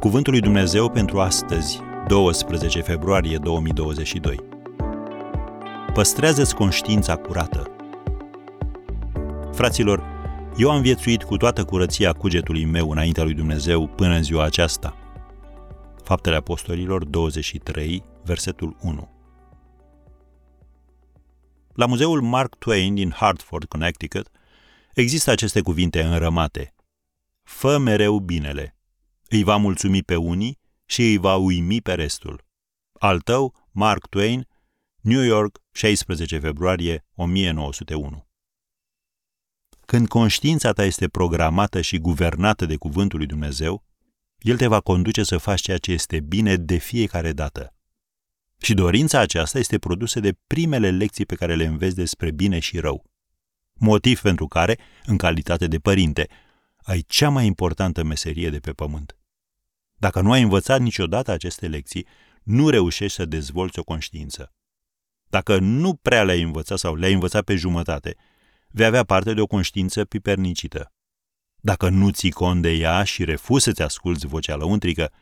Cuvântul lui Dumnezeu pentru astăzi, 12 februarie 2022. Păstrează-ți conștiința curată. Fraților, eu am viețuit cu toată curăția cugetului meu înaintea lui Dumnezeu până în ziua aceasta. Faptele Apostolilor 23, versetul 1. La muzeul Mark Twain din Hartford, Connecticut, există aceste cuvinte înrămate. Fă mereu binele, îi va mulțumi pe unii și îi va uimi pe restul. Al tău, Mark Twain, New York, 16 februarie 1901. Când conștiința ta este programată și guvernată de cuvântul lui Dumnezeu, el te va conduce să faci ceea ce este bine de fiecare dată. Și dorința aceasta este produsă de primele lecții pe care le înveți despre bine și rău. Motiv pentru care, în calitate de părinte, ai cea mai importantă meserie de pe pământ. Dacă nu ai învățat niciodată aceste lecții, nu reușești să dezvolți o conștiință. Dacă nu prea le-ai învățat sau le-ai învățat pe jumătate, vei avea parte de o conștiință pipernicită. Dacă nu ții cont de ea și refuzi să-ți asculți vocea lăuntrică,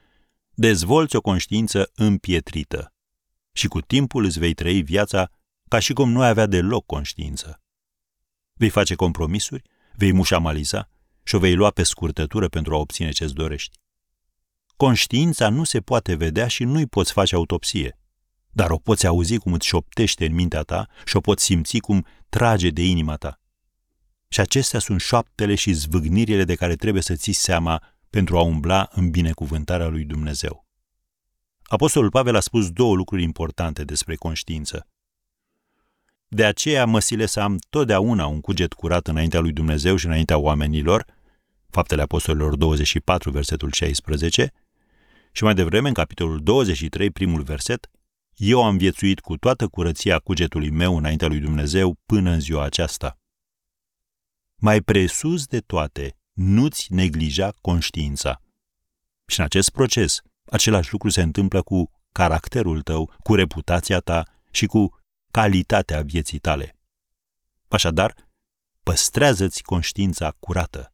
dezvolți o conștiință împietrită. Și cu timpul îți vei trăi viața ca și cum nu ai avea deloc conștiință. Vei face compromisuri, vei mușamaliza și o vei lua pe scurtătură pentru a obține ce-ți dorești. Conștiința nu se poate vedea și nu-i poți face autopsie, dar o poți auzi cum îți șoptește în mintea ta și o poți simți cum trage de inima ta. Și acestea sunt șoaptele și zvâgnirile de care trebuie să ții seama pentru a umbla în binecuvântarea lui Dumnezeu. Apostolul Pavel a spus două lucruri importante despre conștiință. De aceea mă sile să am totdeauna un cuget curat înaintea lui Dumnezeu și înaintea oamenilor, Faptele Apostolilor 24, versetul 16, și mai devreme, în capitolul 23, primul verset, eu am viețuit cu toată curăția cugetului meu înaintea lui Dumnezeu până în ziua aceasta. Mai presus de toate, nu-ți neglija conștiința. Și în acest proces, același lucru se întâmplă cu caracterul tău, cu reputația ta și cu calitatea vieții tale. Așadar, păstrează-ți conștiința curată.